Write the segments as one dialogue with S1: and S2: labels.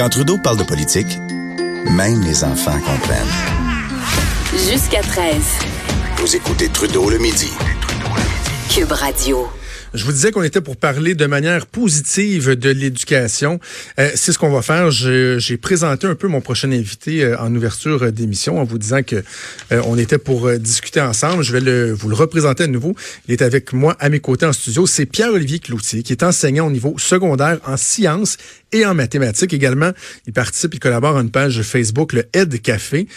S1: Quand Trudeau parle de politique, même les enfants comprennent.
S2: Jusqu'à 13.
S1: Vous écoutez Trudeau le midi.
S2: Cube Radio.
S3: Je vous disais qu'on était pour parler de manière positive de l'éducation. Euh, c'est ce qu'on va faire. J'ai présenté un peu mon prochain invité euh, en ouverture d'émission en vous disant que euh, on était pour discuter ensemble. Je vais vous le représenter à nouveau. Il est avec moi à mes côtés en studio. C'est Pierre-Olivier Cloutier, qui est enseignant au niveau secondaire en sciences et en mathématiques également. Il participe, il collabore à une page Facebook, le Aide Café.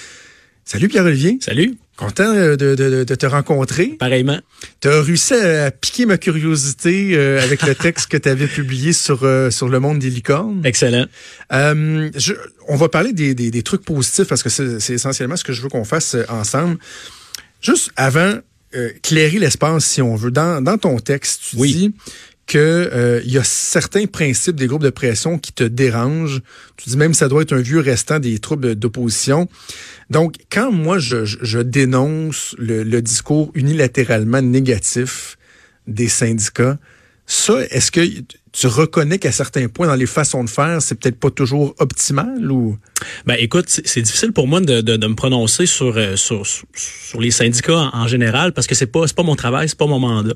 S3: Salut Pierre-Olivier.
S4: Salut.
S3: Content de, de, de, te rencontrer.
S4: Pareillement.
S3: Tu as réussi à piquer ma curiosité euh, avec le texte que tu avais publié sur, euh, sur le monde des licornes.
S4: Excellent.
S3: Euh, je, on va parler des, des, des, trucs positifs parce que c'est essentiellement ce que je veux qu'on fasse ensemble. Juste avant, clairer l'espace si on veut. Dans, dans ton texte, tu
S4: oui.
S3: dis qu'il euh, y a certains principes des groupes de pression qui te dérangent. Tu dis même que ça doit être un vieux restant des troubles d'opposition. Donc, quand moi, je, dénonce le, discours unilatéralement négatif des syndicats, ça, est-ce que tu reconnais qu'à certains points dans les façons de faire, c'est peut-être pas toujours optimal ou?
S4: Ben écoute, c'est difficile pour moi de, de, de me prononcer sur, euh, sur, sur les syndicats en, général parce que c'est pas pas mon travail, c'est pas mon mandat.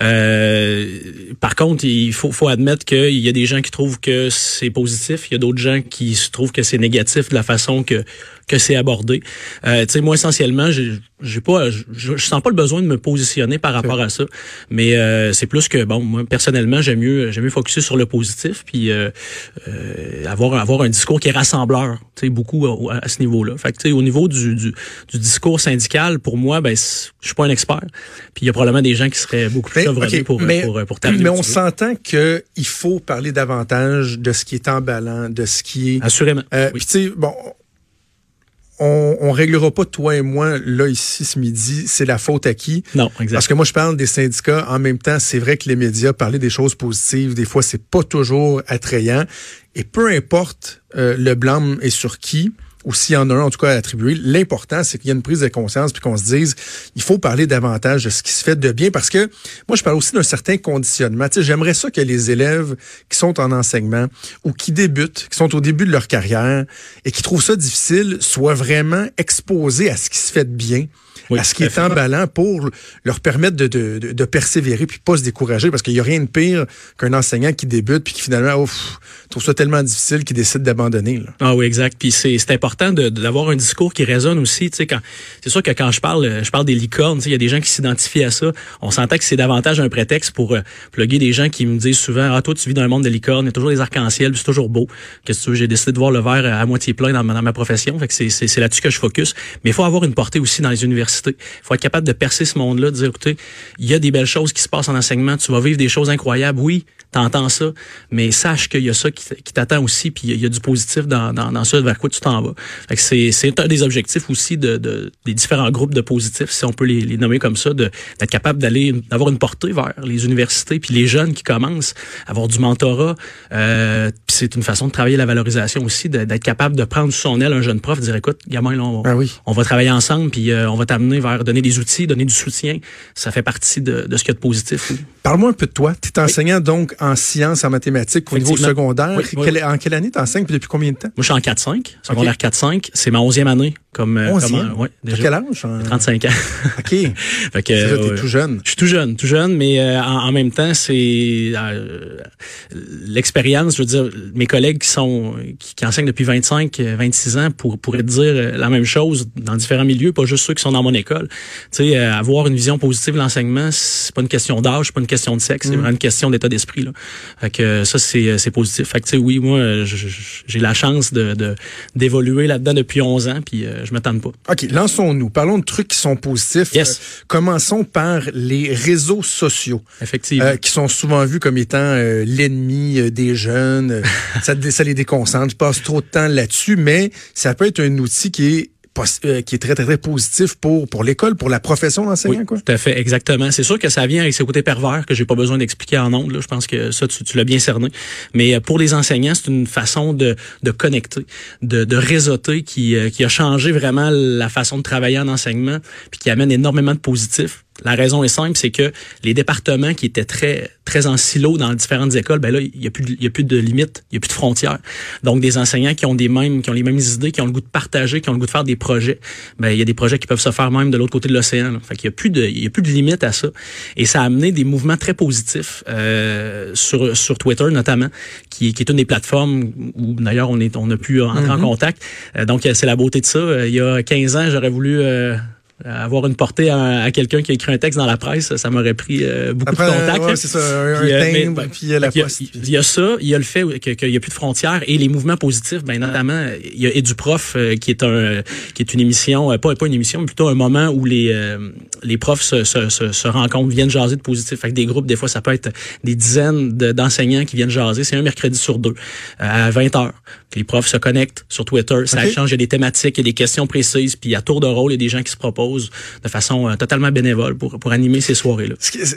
S4: Euh, par contre, il faut faut admettre qu'il y a des gens qui trouvent que c'est positif, il y a d'autres gens qui trouvent que c'est négatif de la façon que que c'est abordé. Euh, tu sais, moi essentiellement, j'ai pas, je, sens pas le besoin de me positionner par rapport à ça, mais euh, c'est plus que bon, moi personnellement, j'aime mieux j'aime mieux focuser sur le positif, puis euh, euh, avoir avoir un discours qui est rassembleur, tu sais, beaucoup à, à ce niveau-là. Fait que tu sais, au niveau du, du, du, discours syndical, pour moi, ben je suis pas un expert, puis il y a probablement des gens qui seraient beaucoup plus chevronnés pour,
S3: mais,
S4: pour, pour,
S3: Mais on s'entend que il faut parler davantage de ce qui est emballant, de ce qui est
S4: assurément.
S3: Euh, oui. Puis tu sais, bon on, on réglera pas toi et moi là ici ce midi, c'est la faute à qui?
S4: Non, exactement.
S3: Parce que moi je parle des syndicats en même temps, c'est vrai que les médias parler des choses positives, des fois c'est pas toujours attrayant. Et peu importe euh, le blâme est sur qui, ou s'il y en a un en tout cas à attribuer, l'important c'est qu'il y ait une prise de conscience puis qu'on se dise il faut parler davantage de ce qui se fait de bien parce que moi je parle aussi d'un certain conditionnement. Tu j'aimerais ça que les élèves qui sont en enseignement ou qui débutent, qui sont au début de leur carrière et qui trouvent ça difficile soient vraiment exposés à ce qui se fait de bien. Oui, à ce qui est emballant pour leur permettre de, de, de, de, persévérer puis pas se décourager parce qu'il y a rien de pire qu'un enseignant qui débute puis qui finalement ouf, trouve ça tellement difficile qu'il décide d'abandonner.
S4: Ah oui, exact. Puis c'est important d'avoir un discours qui résonne aussi. Quand c'est sûr que quand je parle, je parle des licornes. Il y a des gens qui s'identifient à ça. On s'entend que c'est davantage un prétexte pour euh, plugger des gens qui me disent souvent ah toi tu vis dans un monde de licornes, il y a toujours des arcs-en-ciel, c'est toujours beau. Qu'est-ce que tu veux J'ai décidé de voir le verre à moitié plein dans ma, dans ma profession. Fait que c'est là-dessus que je focus. Mais il faut avoir une portée aussi dans les universités. Il faut être capable de percer ce monde-là, de dire, écoutez, il y a des belles choses qui se passent en enseignement, tu vas vivre des choses incroyables, oui, t'entends ça, mais sache qu'il y a ça qui, qui t'attend aussi, puis il y, a du positif dans, dans, dans ça vers quoi tu t'en vas. Fait que c'est, c'est un des objectifs aussi de, de, des différents groupes de positifs, si on peut les, les nommer comme ça, d'être capable d'aller, d'avoir une portée vers les universités, puis les jeunes qui commencent, avoir du mentorat. Euh, c'est une façon de travailler la valorisation aussi, d'être capable de prendre sous son aile un jeune prof, dire écoute, gamin, là, on,
S3: ah oui.
S4: on va travailler ensemble, puis euh, on va t'amener vers donner des outils, donner du soutien. Ça fait partie de, de ce qu'il y a de positif.
S3: Parle-moi un peu de toi. Tu es enseignant donc en sciences, en mathématiques au niveau secondaire.
S4: Oui,
S3: en quelle année tu enseignes depuis combien de temps?
S4: Moi, je suis en 4-5, secondaire okay. 4-5. C'est ma 11e année. Comme,
S3: Onzième?
S4: comme ouais, déjà.
S3: quel âge?
S4: 35 ans.
S3: OK. fait
S4: que,
S3: euh, t'es tout jeune.
S4: Je suis tout jeune, tout jeune, mais euh, en, en, même temps, c'est euh, l'expérience, je veux dire, mes collègues qui sont qui, qui, enseignent depuis 25, 26 ans pour, pourraient dire la même chose dans différents milieux, pas juste ceux qui sont dans mon école. Tu sais, avoir une vision positive de l'enseignement, c'est pas une question d'âge, c'est pas une question de sexe, mm. c'est vraiment une question d'état d'esprit. Là. Fait que ça, c'est, c'est positif. Fait que tu sais, oui, moi, j'ai la chance de, de d'évoluer là-dedans depuis 11 ans, puis je m'attends pas.
S3: OK, lançons-nous. Parlons de trucs qui sont positifs.
S4: Yes.
S3: Euh, commençons par les réseaux sociaux.
S4: Effectivement.
S3: Euh, qui sont souvent vus comme étant euh, l'ennemi des jeunes. ça, ça les déconcentre. Je passe trop de temps là-dessus, mais ça peut être un outil qui est qui est très, très, très positif pour, pour l'école, pour la profession d'enseignant.
S4: Oui,
S3: quoi.
S4: tout à fait, exactement. C'est sûr que ça vient avec ce côté pervers que j'ai pas besoin d'expliquer en ondes. Là. Je pense que ça, tu, tu l'as bien cerné. Mais pour les enseignants, c'est une façon de, de connecter, de, de réseauter qui, qui a changé vraiment la façon de travailler en enseignement, puis qui amène énormément de positifs La raison est simple, c'est que les départements qui étaient très très en silo dans différentes écoles, ben là, il y a plus de, il y a plus de limites, il y a plus de frontières. Donc des enseignants qui ont des mêmes qui ont les mêmes idées, qui ont le goût de partager, qui ont le goût de faire des projets, ben il y a des projets qui peuvent se faire même de l'autre côté de l'océan. Fait qu'il y a plus de il y a plus de limites à ça et ça a amené des mouvements très positifs euh, sur sur Twitter notamment qui, qui est une des plateformes où d'ailleurs on est on a pu entrer en
S3: Mhm.
S4: contact. Euh, donc c'est la beauté de ça. Euh, Il y a 15 ans, j'aurais voulu euh, avoir une portée à, à quelqu'un qui a écrit un texte dans la presse, ça m'aurait pris euh, beaucoup
S3: Après,
S4: de contacts.
S3: ouais, c'est ça, un,
S4: Puis,
S3: un
S4: euh, mais-
S3: timbre, puis euh, la
S4: il, y a, il y a ça, il y a le fait qu'il n'y a plus de frontières et les mouvements positifs, ben notamment il y a EduProf euh, qui est un qui est une émission, euh, pas pas une émission, mais plutôt un moment où les euh, les profs se, se, se, se rencontrent, viennent jaser de positif. Fait que des groupes, des fois, ça peut être des dizaines de- d'enseignants qui viennent jaser. C'est un mercredi sur deux euh, à 20 heures. Les profs se connectent sur Twitter, ça
S3: Ok.
S4: échange, il y a des thématiques, il y a des questions précises, puis à tour de rôle, il y a des gens qui se proposent de façon euh, totalement bénévole pour pour animer ces soirées-là.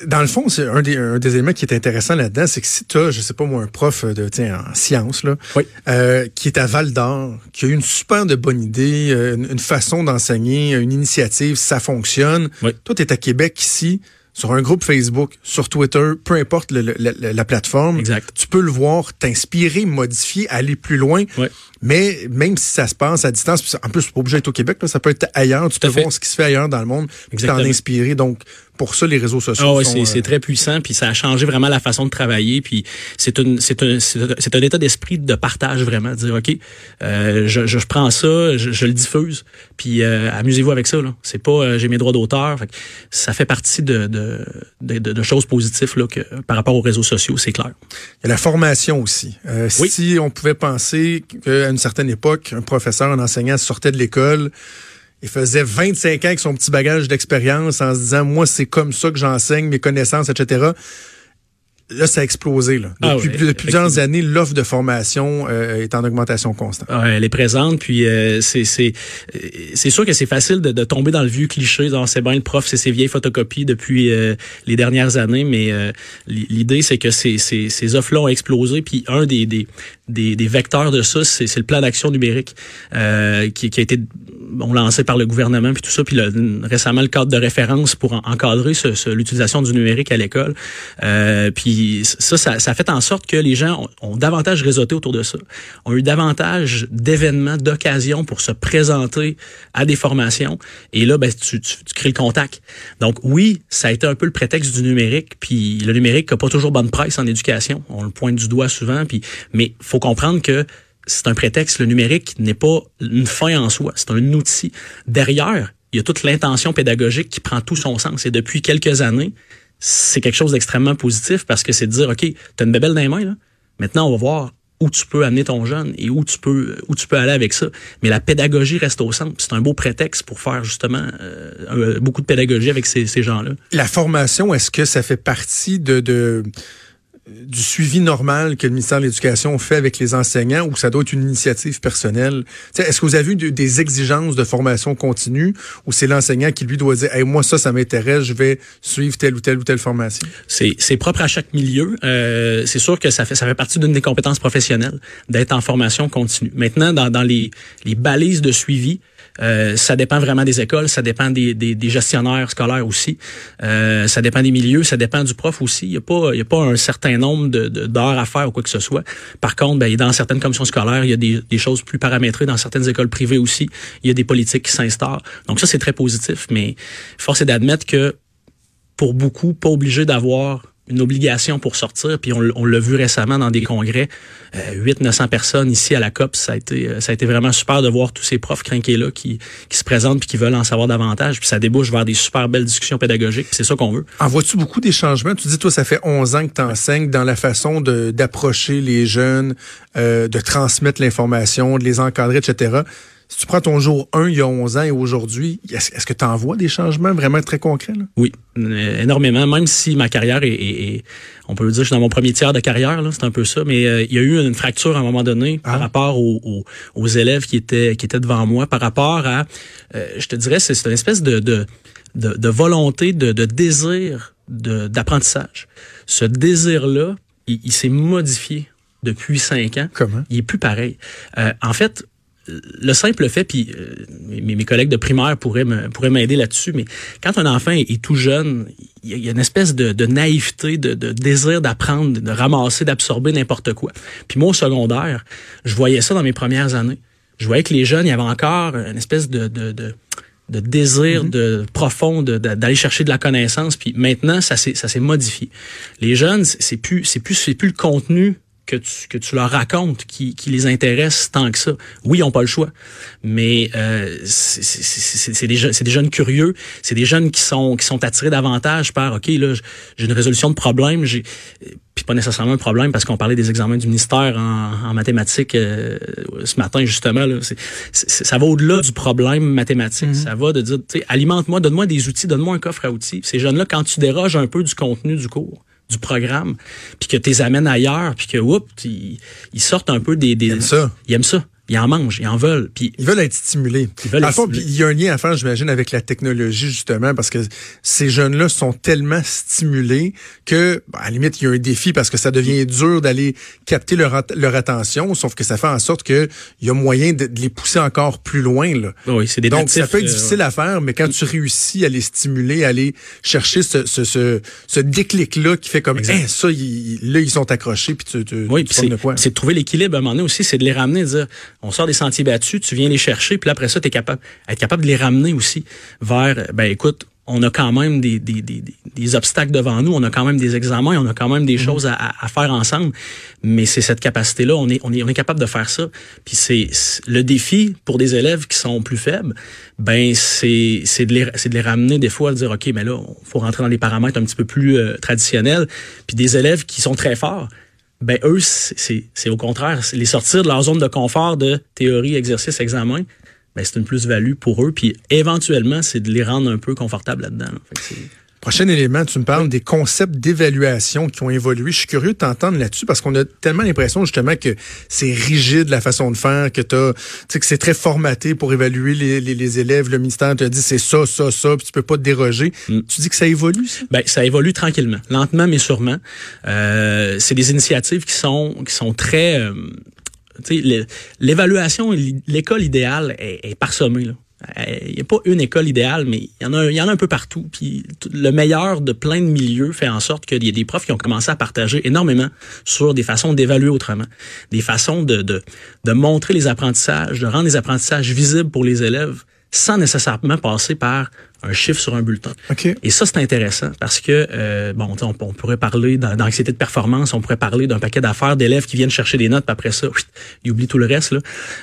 S3: Dans le fond, c'est un des, un des éléments qui est intéressant là-dedans, c'est que si tu as, je sais pas moi, un prof de tiens, en sciences, là,
S4: Oui.
S3: euh, qui est à Val d'Or, qui a eu une super de bonne idée, euh, une, une façon d'enseigner, une initiative, ça fonctionne.
S4: Oui.
S3: Toi, tu es à Québec ici, sur un groupe Facebook, sur Twitter, peu importe le- le- la, la plateforme.
S4: Exact.
S3: Tu peux le voir, t'inspirer, modifier, aller plus loin. Mais même si ça se passe à distance, en plus, c'est pas obligé d'être au Québec, là, ça peut être ailleurs. Tu peux
S4: fait.
S3: voir ce qui se fait ailleurs dans le monde, t'en inspirer. Donc, pour ça, les réseaux sociaux
S4: Ah
S3: sont,
S4: c'est
S3: euh,
S4: très puissant, puis ça a changé vraiment la façon de travailler, puis c'est un état d'esprit de partage vraiment, de dire ok, euh, je, je prends ça, je, je le diffuse, puis euh, amusez-vous avec ça. C'est pas j'ai mes droits d'auteur, Fait que ça fait partie de de, de, de- de choses positives là que par rapport aux réseaux sociaux, c'est clair.
S3: Il y a la formation aussi.
S4: Oui.
S3: Si on pouvait penser qu'à une certaine époque, un professeur, un enseignant sortait de l'école et faisait 25 ans avec son petit bagage d'expérience en se disant, moi, c'est comme ça que j'enseigne, mes connaissances, etc. Là, ça a explosé. Là.
S4: Ah
S3: Depuis,
S4: ouais,
S3: depuis plusieurs années, l'offre de formation euh, est en augmentation constante.
S4: Ouais, elle est présente, puis euh, c'est c'est c'est sûr que c'est facile de, de tomber dans le vieux cliché, c'est bien le prof, c'est ses vieilles photocopies depuis euh, les dernières années, mais euh, l'idée c'est que ces ces, ces offres-là ont explosé, puis un des des, des, des vecteurs de ça, c'est le plan d'action numérique euh, qui, qui a été bon, lancé par le gouvernement puis tout ça, puis le- récemment le cadre de référence pour en- encadrer l'utilisation du numérique à l'école. Euh, puis ça, ça, ça fait en sorte que les gens ont, ont davantage réseauté autour de ça, ont eu davantage d'événements, d'occasions pour se présenter à des formations. Et là, ben, tu, tu, tu crées le contact. Donc oui, ça a été un peu le prétexte du numérique. Puis le numérique n'a pas toujours bonne presse en éducation. On le pointe du doigt souvent. Puis mais faut comprendre que c'est un prétexte. Le numérique n'est pas une fin en soi. C'est un outil. Derrière, il y a toute l'intention pédagogique qui prend tout son sens. Et depuis quelques années, c'est quelque chose d'extrêmement positif parce que c'est de dire, OK, tu as une bébelle dans les mains, là. Maintenant, on va voir où tu peux amener ton jeune et où tu peux où tu peux aller avec ça. Mais la pédagogie reste au centre. C'est un beau prétexte pour faire justement euh, beaucoup de pédagogie avec ces, gens-là.
S3: La formation, est-ce que ça fait partie de du suivi normal que le ministère de l'Éducation fait avec les enseignants ou ça doit être une initiative personnelle? Est-ce que vous avez eu de- des exigences de formation continue ou c'est l'enseignant qui lui doit dire hey, moi ça, ça m'intéresse, je vais suivre telle ou telle ou telle formation?
S4: C'est c'est propre à chaque milieu. Euh, c'est sûr que ça fait ça fait partie d'une des compétences professionnelles d'être en formation continue. Maintenant, dans, dans les, les balises de suivi, euh, ça dépend vraiment des écoles, ça dépend des, des, des gestionnaires scolaires aussi, euh, ça dépend des milieux, ça dépend du prof aussi. Il n'y a pas y a pas un certain nombre de de- d'heures à faire ou quoi que ce soit. Par contre, ben, dans certaines commissions scolaires, il y a des, des choses plus paramétrées. Dans certaines écoles privées aussi, il y a des politiques qui s'instaurent. Donc ça, c'est très positif. Mais force est d'admettre que pour beaucoup, pas obligé d'avoir une obligation pour sortir. Puis on, l'a vu récemment dans des congrès, euh, 800-900 personnes ici à la COP. Ça a été, euh, ça a été vraiment super de voir tous ces profs crinqués là qui, qui se présentent puis qui veulent en savoir davantage. Puis ça débouche vers des super belles discussions pédagogiques. C'est ça qu'on veut.
S3: En vois-tu beaucoup des changements? Tu dis, toi, ça fait 11 ans que tu enseignes dans la façon d'approcher les jeunes, euh, de transmettre l'information, de les encadrer, etc. Si tu prends ton jour 1 il y a 11 ans et aujourd'hui, est-ce que tu en vois des changements vraiment très concrets? Là?
S4: Oui, euh, énormément. Même si ma carrière est, est- est- on peut le dire, je suis dans mon premier tiers de carrière, c'est un peu ça. Mais euh, il y a eu une fracture à un moment donné
S3: Ah.
S4: par rapport aux, aux- aux élèves qui étaient qui étaient devant moi, par rapport à, euh, je te dirais, c'est une espèce de de, de, de volonté, de, de désir de- d'apprentissage. Ce désir-là, il, il s'est modifié depuis cinq ans
S3: Comment?
S4: il est plus pareil. Euh, en fait, le simple fait, puis euh, mes, mes, collègues de primaire pourraient me, pourraient m'aider là-dessus, mais quand un enfant est, tout jeune, il y a une espèce de, de naïveté, de, de désir d'apprendre, de ramasser, d'absorber n'importe quoi. Puis moi, au secondaire, je voyais ça dans mes premières années. Je voyais que les jeunes, il y avait encore une espèce de, de, de de désir mm-hmm. de profond d'aller chercher de la connaissance puis maintenant ça s'est ça s'est modifié les jeunes c'est plus c'est plus c'est plus le contenu que tu, que tu leur racontes qui, qui les intéresse tant que ça. Oui, ils n'ont pas le choix, mais euh, c'est des, des jeunes curieux, c'est des jeunes qui sont, qui sont attirés davantage par, OK, là, j'ai une résolution de problème, j'ai puis pas nécessairement un problème parce qu'on parlait des examens du ministère en, en mathématiques euh, ce matin justement là, ça va au-delà du problème mathématique, mm-hmm. ça va de dire alimente-moi, donne-moi des outils, donne-moi un coffre à outils. Ces jeunes là quand tu déroges un peu du contenu du cours, du programme, puis que tu les amènes ailleurs, puis que, oups, ils, sortent un peu des... des
S3: ils aiment ça.
S4: Ils aiment ça. Ils en mangent, ils en veulent. Puis
S3: ils veulent être stimulés. Ils veulent être il y a un lien à faire, j'imagine, avec la technologie justement, parce que ces jeunes-là sont tellement stimulés que, bah, à la limite, il y a un défi parce que ça devient dur d'aller capter leur, leur attention, sauf que ça fait en sorte que il y a moyen de, les pousser encore plus loin. Là.
S4: Oui, c'est des
S3: Donc ça peut être euh, difficile à faire, mais quand tu réussis à les stimuler, à aller chercher ce, ce, ce, ce déclic-là qui fait comme, hein, ça, là ils sont accrochés, puis tu, tu,
S4: oui, c'est de trouver l'équilibre à un moment donné aussi, c'est de les ramener, dire on sort des sentiers battus, tu viens les chercher, puis après ça, tu es capable, être capable de les ramener aussi vers, ben écoute, on a quand même des, des, des, des, obstacles devant nous, on a quand même des examens, on a quand même des mhm. choses à, à, faire ensemble. Mais c'est cette capacité-là, on est, on est, on est capable de faire ça. Puis c'est le défi pour des élèves qui sont plus faibles, ben c'est c'est de les c'est de les ramener des fois à dire ok, mais là, il faut rentrer dans les paramètres un petit peu plus euh, traditionnels. Puis des élèves qui sont très forts, ben eux, c'est au contraire, les sortir de leur zone de confort de théorie, exercice, examen, ben c'est une plus-value pour eux. Puis éventuellement, c'est de les rendre un peu confortables là-dedans.
S3: Prochain élément, tu me parles des concepts d'évaluation qui ont évolué. Je suis curieux de t'entendre là-dessus parce qu'on a tellement l'impression justement que c'est rigide la façon de faire, que tu sais que c'est très formaté pour évaluer les, les, élèves. Le ministère te dit c'est ça, ça, ça, puis tu peux pas te déroger. Mm. Tu dis que ça évolue, ça?
S4: Ben, ça évolue tranquillement, lentement mais sûrement. Euh, c'est des initiatives qui sont qui sont très euh, l'évaluation, l'école idéale est, est parsemée. Là. Il n'y a pas une école idéale, mais il y en a, il y en a un peu partout. Puis le meilleur de plein de milieux fait en sorte qu'il y a des profs qui ont commencé à partager énormément sur des façons d'évaluer autrement, des façons de, de, de montrer les apprentissages, de rendre les apprentissages visibles pour les élèves sans nécessairement passer par un chiffre sur un bulletin. Et ça, c'est intéressant parce que, euh, bon, on, on, pourrait parler d'anxiété de performance, on pourrait parler d'un paquet d'affaires d'élèves qui viennent chercher des notes, puis après ça, ils oublient tout le reste. Là.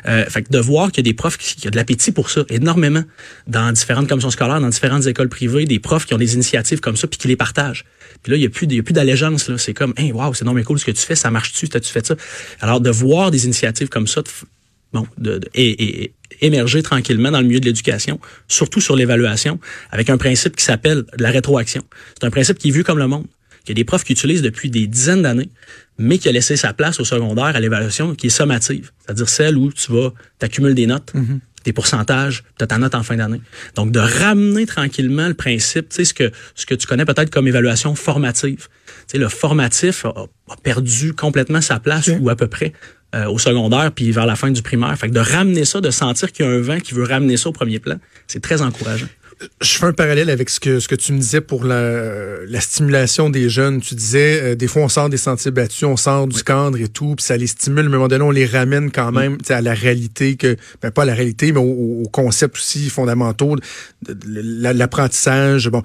S4: Euh, fait que de voir qu'il y a des profs qui, qui ont de l'appétit pour ça, énormément, dans différentes commissions scolaires, dans différentes écoles privées, des profs qui ont des initiatives comme ça, puis qui les partagent. Puis là, il n'y a plus, y a plus d'allégeance. Là. C'est comme, hey, wow, c'est non mais cool ce que tu fais, ça marche-tu, t'as-tu fait ça? Alors, de voir des initiatives comme ça, bon, de, et, et, émerger tranquillement dans le milieu de l'éducation, surtout sur l'évaluation, avec un principe qui s'appelle la rétroaction. C'est un principe qui est vu comme le monde. Il y a des profs qui utilisent depuis des dizaines d'années, mais qui a laissé sa place au secondaire à l'évaluation qui est sommative, c'est-à-dire celle où tu vas, t'accumules des notes, mm-hmm. des pourcentages, as ta note en fin d'année. Donc, de ramener tranquillement le principe, tu sais, ce que, ce que tu connais peut-être comme évaluation formative. Tu sais, le formatif a, perdu complètement sa place, ou à peu près, euh, au secondaire puis vers la fin du primaire. Fait que de ramener ça, de sentir qu'il y a un vent qui veut ramener ça au premier plan, c'est très encourageant.
S3: Je fais un parallèle avec ce que ce que tu me disais pour la, la stimulation des jeunes. Tu disais euh, des fois on sort des sentiers battus, on sort du cadre et tout, puis ça les stimule. Mais à un moment donné, on les ramène quand même à la réalité que, ben pas à la réalité, mais aux, concepts aussi fondamentaux, l'apprentissage. Bon,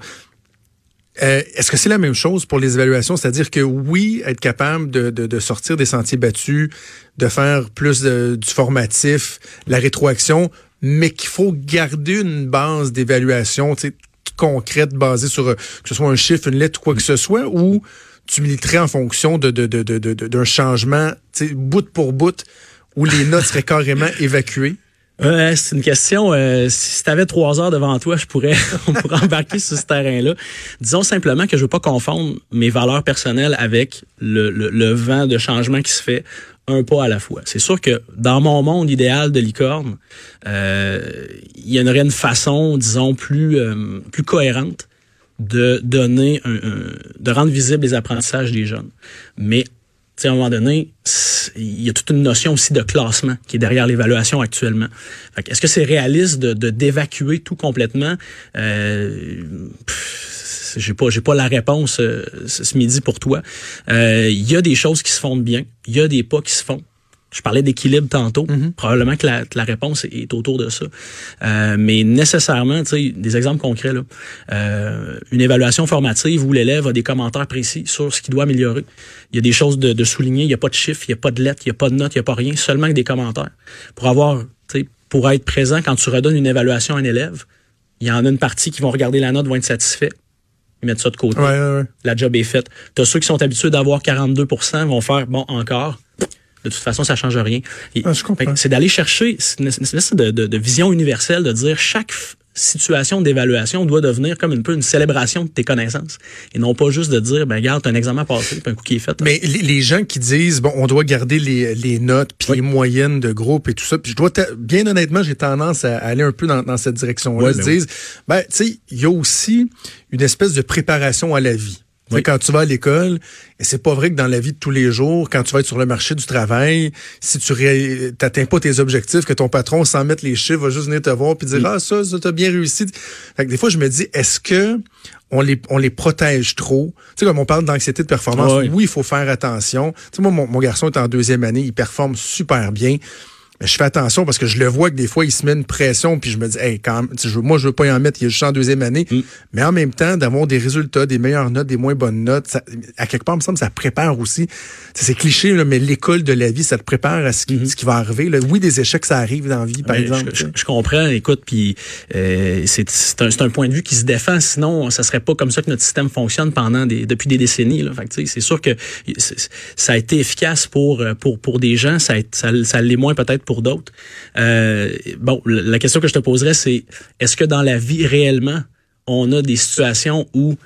S3: euh, est-ce que c'est la même chose pour les évaluations? C'est-à-dire que oui, être capable de, de, de, sortir des sentiers battus, de faire plus du formatif, la rétroaction, mais qu'il faut garder une base d'évaluation concrète basée sur que ce soit un chiffre, une lettre quoi que ce soit, ou tu militerais en fonction de, d'un changement bout pour bout où les notes seraient carrément évacuées?
S4: Euh, c'est une question. Euh, si tu avais trois heures devant toi, je pourrais, on pourrait embarquer sur ce terrain-là. Disons simplement que je veux pas confondre mes valeurs personnelles avec le, le, vent de changement qui se fait un pas à la fois. C'est sûr que dans mon monde idéal de licorne, euh, il y aurait une façon, disons, plus euh, plus cohérente de donner, un, de rendre visible les apprentissages des jeunes. Mais à un moment donné, il y a toute une notion aussi de classement qui est derrière l'évaluation actuellement. Est-ce que c'est réaliste de d'évacuer tout complètement? Euh, j'ai pas j'ai pas la réponse euh, ce midi pour toi. Euh, il y a des choses qui se font bien, il y a des pas qui se font. Je parlais d'équilibre tantôt.
S3: Mhm.
S4: Probablement que la, la, réponse est autour de ça. Euh, mais nécessairement, tu sais, des exemples concrets, là. Euh, une évaluation formative où l'élève a des commentaires précis sur ce qu'il doit améliorer. Il y a des choses de, de souligner. Il n'y a pas de chiffres, il n'y a pas de lettres, il n'y a pas de notes, il n'y a pas rien, seulement que des commentaires. Pour avoir, tu sais, pour être présent quand tu redonnes une évaluation à un élève, il y en a une partie qui vont regarder la note, vont être satisfaits. Ils mettent ça de côté.
S3: Ouais, ouais, ouais.
S4: La job est faite. Tu as ceux qui sont habitués d'avoir 42% vont faire, bon, encore de toute façon, ça change rien.
S3: Ah, je comprends.
S4: C'est d'aller chercher une espèce de, de, de, vision universelle, de dire chaque situation d'évaluation doit devenir comme un peu une célébration de tes connaissances et non pas juste de dire ben regarde t'as un examen passé puis un coup qui est fait.
S3: Mais les, les, gens qui disent bon on doit garder les, les notes puis
S4: Oui.
S3: les moyennes de groupe et tout ça puis je dois bien honnêtement j'ai tendance à aller un peu dans, dans cette direction là
S4: Ouais,
S3: Ils
S4: ben
S3: disent ben tu sais il y a aussi une espèce de préparation à la vie.
S4: Oui.
S3: Quand tu vas à l'école, et c'est pas vrai que dans la vie de tous les jours, quand tu vas être sur le marché du travail, si tu n'atteins pas tes objectifs, que ton patron, sans mettre les chiffres, va juste venir te voir puis dire Ah, ça, ça, t'as bien réussi. Fait que des fois, je me dis, est-ce que on les, on les protège trop? Tu sais, comme on parle d'anxiété de performance, oui, il faut faire attention. Tu sais, moi, mon, mon garçon est en deuxième année, il performe super bien. Mais je fais attention parce que je le vois que des fois, il se met une pression, puis je me dis, hey, quand moi, je veux pas y en mettre, il est juste en deuxième année.
S4: Mm.
S3: Mais en même temps, d'avoir des résultats, des meilleures notes, des moins bonnes notes, ça- à quelque part, il me semble, ça prépare aussi. C'est cliché, là, mais l'école de la vie, ça te prépare à ce qui, ce qui va arriver. là. Oui, des échecs, ça arrive dans la vie, par
S4: Mais
S3: exemple.
S4: Mm-hmm. Je, comprends, écoute, puis euh, c'est c'est un, un point de vue qui se défend, sinon ça serait pas comme ça que notre système fonctionne pendant des, depuis des décennies. C'est sûr que ça a été efficace pour euh, pour pour des gens, ça a ça, ça l'est moins peut-être pour d'autres. Euh, bon, la question que je te poserais, c'est est-ce que dans la vie réellement, on a des situations où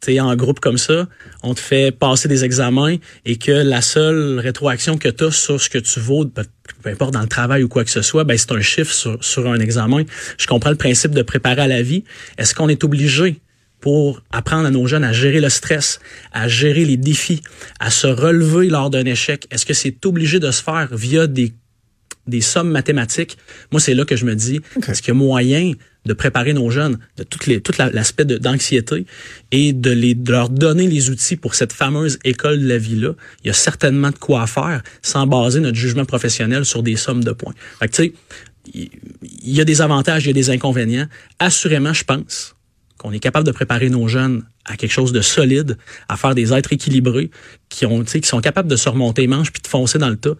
S4: tu en groupe comme ça, on te fait passer des examens et que la seule rétroaction que tu as sur ce que tu vaux, peu, importe dans le travail ou quoi que ce soit, ben c'est un chiffre sur un examen. Je comprends le principe de préparer à la vie. Est-ce qu'on est obligé pour apprendre à nos jeunes à gérer le stress, à gérer les défis, à se relever lors d'un échec? Est-ce que c'est obligé de se faire via des des sommes mathématiques, moi, c'est là que je me dis, est-ce qu'il y a moyen de préparer nos jeunes de toutes les, tout la- l'aspect de- d'anxiété et de, les, de leur donner les outils pour cette fameuse école de la vie-là? Il y a certainement de quoi faire sans baser notre jugement professionnel sur des sommes de points. Fait que, tu sais, il y a des avantages, il y a des inconvénients. Assurément, je pense qu'on est capable de préparer nos jeunes à quelque chose de solide, à faire des êtres équilibrés, qui ont, qui sont capables de se remonter les manches puis de foncer dans le tas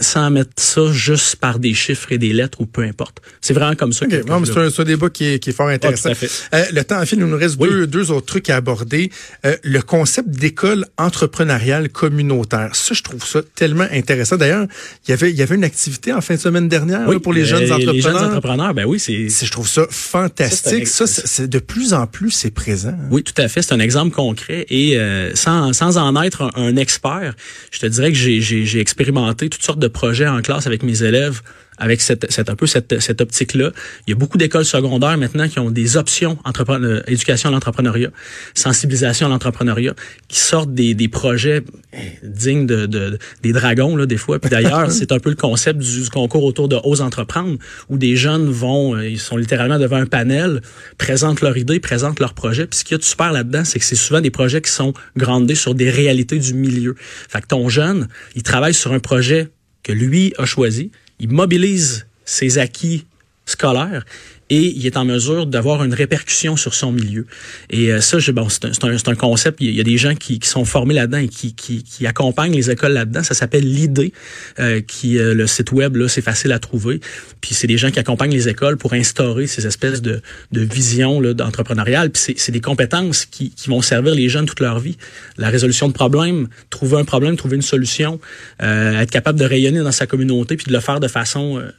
S4: sans mettre ça juste par des chiffres et des lettres ou peu importe. C'est vraiment comme ça
S3: OK.
S4: que,
S3: Non, mais
S4: que
S3: c'est un, débat qui est, qui est fort intéressant.
S4: tout à fait.
S3: Euh, le temps file, il nous reste
S4: Oui.
S3: deux, deux autres trucs à aborder. Euh, le concept d'école entrepreneuriale communautaire. Ça, je trouve ça tellement intéressant. D'ailleurs, il y avait, il y avait une activité en fin de semaine dernière
S4: Oui,
S3: là, pour les
S4: euh,
S3: jeunes entrepreneurs.
S4: Les jeunes entrepreneurs, ben oui, c'est
S3: Je trouve ça fantastique.
S4: Ça, c'est
S3: de plus en plus, c'est présent. hein.
S4: Oui, tout à fait. C'est un exemple concret. Et euh, sans, sans en être un, un expert, je te dirais que j'ai expérimenté toutes sortes de projets en classe avec mes élèves avec cette, cette un peu cette, cette optique-là. Il y a beaucoup d'écoles secondaires maintenant qui ont des options euh, éducation à l'entrepreneuriat, sensibilisation à l'entrepreneuriat, qui sortent des, des projets eh, dignes de, de- des dragons là des fois. Puis d'ailleurs, c'est un peu le concept du, du concours autour de Ose entreprendre, où des jeunes vont, euh, ils sont littéralement devant un panel, présentent leur idée, présentent leur projet. Puis ce qu'il y a de super là-dedans, c'est que c'est souvent des projets qui sont grandés sur des réalités du milieu. Fait que ton jeune, il travaille sur un projet que lui a choisi, il mobilise ses acquis scolaires et il est en mesure d'avoir une répercussion sur son milieu. Et euh, ça, je, bon, c'est un, un, concept. Il y a- des gens qui, qui sont formés là-dedans et qui, qui, qui accompagnent les écoles là-dedans. Ça s'appelle l'idée, euh, qui euh, le site web là, c'est facile à trouver. Puis c'est des gens qui accompagnent les écoles pour instaurer ces espèces de, de visions d'entrepreneurial. Puis c'est, des compétences qui, qui vont servir les jeunes toute leur vie. La résolution de problèmes, trouver un problème, trouver une solution, euh, être capable de rayonner dans sa communauté puis de le faire de façon euh,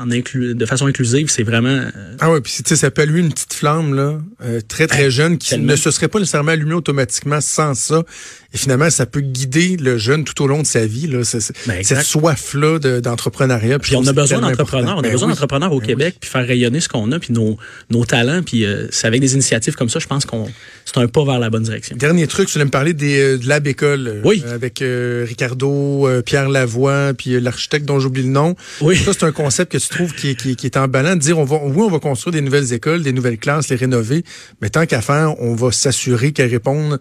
S4: en inclu- de façon inclusive, c'est vraiment
S3: Ah ouais, puis tu sais, ça peut allumer une petite flamme là, euh, très très jeune qui
S4: tellement.
S3: ne se serait pas nécessairement allumée automatiquement sans ça. Et finalement, ça peut guider le jeune tout au long de sa vie. Là,
S4: Ben,
S3: cette soif-là de- d'entrepreneuriat.
S4: Puis on a besoin d'entrepreneurs, on a
S3: Ben
S4: besoin
S3: oui.
S4: d'entrepreneurs au Québec, puis faire rayonner ce qu'on a, puis nos, nos talents, puis euh, c'est avec des initiatives comme ça, je pense qu'on c'est un pas vers la bonne direction.
S3: Dernier truc, tu voulais me parler des, euh, de Lab École. euh,
S4: Oui.
S3: Avec euh, Ricardo, Pierre Lavoie, puis l'architecte dont j'oublie le nom.
S4: Oui.
S3: Ça, c'est un concept que tu trouves qui est, qui, qui est emballant de dire, on va, oui, on va construire des nouvelles écoles, des nouvelles classes, les rénover, mais tant qu'à faire, on va s'assurer qu'elles répondent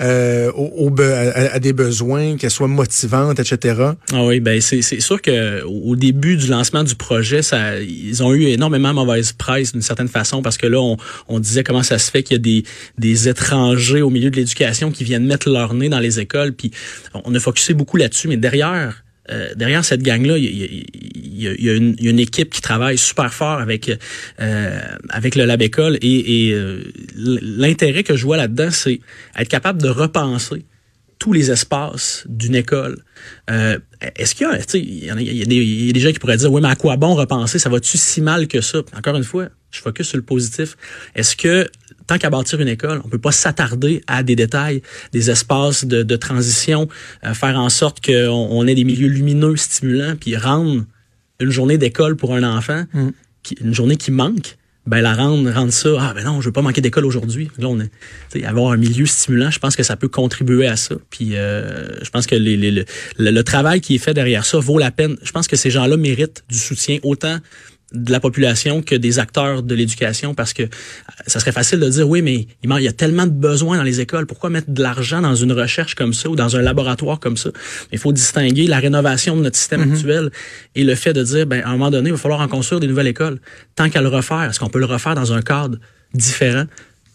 S3: euh, aux be- à, à des besoins, qu'elles soient motivantes, etc.
S4: Ah oui, ben c'est c'est sûr que au début du lancement du projet, ça ils ont eu énormément mauvaise presse d'une certaine façon parce que là on, on disait comment ça se fait qu'il y a des des étrangers au milieu de l'éducation qui viennent mettre leur nez dans les écoles puis on a focusé beaucoup là-dessus mais derrière euh, derrière cette gang-là, il y y y a une, équipe qui travaille super fort avec euh, avec le Lab École et, euh, l'intérêt que je vois là-dedans, c'est être capable de repenser tous les espaces d'une école. Euh, Est-ce qu'il y a, y, des, gens qui pourraient dire, oui, mais à quoi bon repenser? Ça va-tu si mal que ça? Encore une fois, je focus sur le positif. Est-ce que, tant qu'à bâtir une école, on peut pas s'attarder à des détails, des espaces de, transition, faire en sorte qu'on on ait des milieux lumineux, stimulants, puis rendre une journée d'école pour un enfant, qui, une journée qui manque, ben la rendre, rendre ça, ah ben non, je veux pas manquer d'école aujourd'hui. Là, on est, avoir un milieu stimulant, je pense que ça peut contribuer à ça. Puis euh, je pense que les, les- le, le- le travail qui est fait derrière ça vaut la peine. Je pense que ces gens-là méritent du soutien autant de la population que des acteurs de l'éducation parce que ça serait facile de dire oui mais il y a tellement de besoins dans les écoles. Pourquoi mettre de l'argent dans une recherche comme ça ou dans un laboratoire comme ça? Il faut distinguer la rénovation de notre système actuel et le fait de dire ben à un moment donné il va falloir en construire des nouvelles écoles. Tant qu'à le refaire est-ce qu'on peut le refaire dans un cadre différent?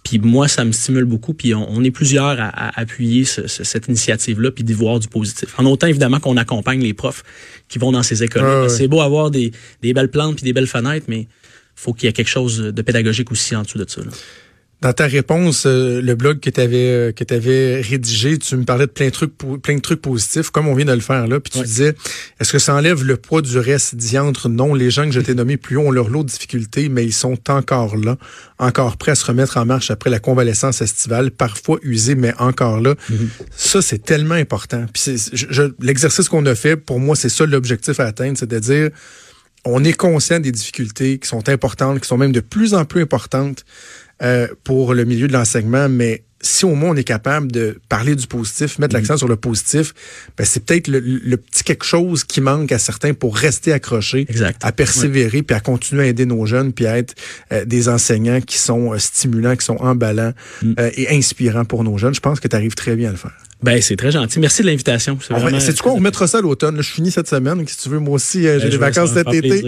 S4: Puis moi, ça me stimule beaucoup. Puis on, on est plusieurs à, à appuyer ce- ce- cette initiative-là, puis d'y voir du positif. En autant, évidemment, qu'on accompagne les profs qui vont dans ces écoles.
S3: Ah ouais.
S4: C'est beau avoir des, des belles plantes puis des belles fenêtres, mais faut qu'il y ait quelque chose de pédagogique aussi en dessous de ça. là.
S3: Dans ta réponse, euh, le blog que tu avais que tu avais rédigé, tu me parlais de plein de trucs po- plein de trucs positifs comme on vient de le faire là, puis tu
S4: Ouais.
S3: disais est-ce que ça enlève le poids du reste diantre Non, les gens que je t'ai nommés plus haut ont leur lot de difficultés, mais ils sont encore là, encore prêts à se remettre en marche après la convalescence estivale, parfois usés mais encore là. Ça c'est tellement important. Puis l'exercice qu'on a fait pour moi, c'est ça l'objectif à atteindre, c'est de dire on est conscient des difficultés qui sont importantes, qui sont même de plus en plus importantes euh, pour le milieu de l'enseignement, mais si au moins on est capable de parler du positif, mettre l'accent sur le positif, ben c'est peut-être le, le petit quelque chose qui manque à certains pour rester accrochés,
S4: Exact.
S3: à persévérer, puis à continuer à aider nos jeunes, puis à être euh, des enseignants qui sont euh, stimulants, qui sont emballants euh, et inspirants pour nos jeunes. Je pense que tu arrives très bien à le faire.
S4: Ben, c'est très gentil. Merci de l'invitation. C'est vraiment-
S3: C'est du quoi, on remettra ça à l'automne. Je finis cette semaine. Si tu veux, moi aussi, euh, j'ai
S4: Ben,
S3: des vacances cet été.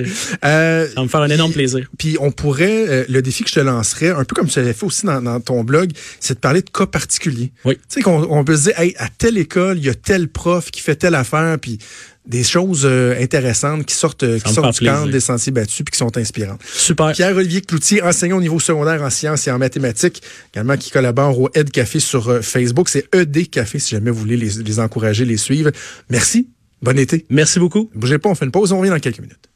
S3: Euh,
S4: Ça va me faire un énorme plaisir.
S3: puis on pourrait, euh, le défi que je te lancerais, un peu comme tu l'avais fait aussi dans, dans ton blog, c'est de parler de cas particuliers.
S4: Oui.
S3: Tu sais qu'on on peut se dire, hey, à telle école, il y a tel prof qui fait telle affaire, puis des choses euh, intéressantes qui sortent, euh, qui sortent du cadre
S4: plaisir.
S3: des sentiers battus, puis qui sont inspirantes.
S4: Super.
S3: Pierre-Olivier Cloutier, enseignant au niveau secondaire en sciences et en mathématiques, également qui collabore au Ed Café sur euh, Facebook. C'est ED Café si jamais vous voulez les, les encourager, les suivre. Merci. Bon été.
S4: Merci beaucoup.
S3: Bougez pas, on fait une pause, on revient dans quelques minutes.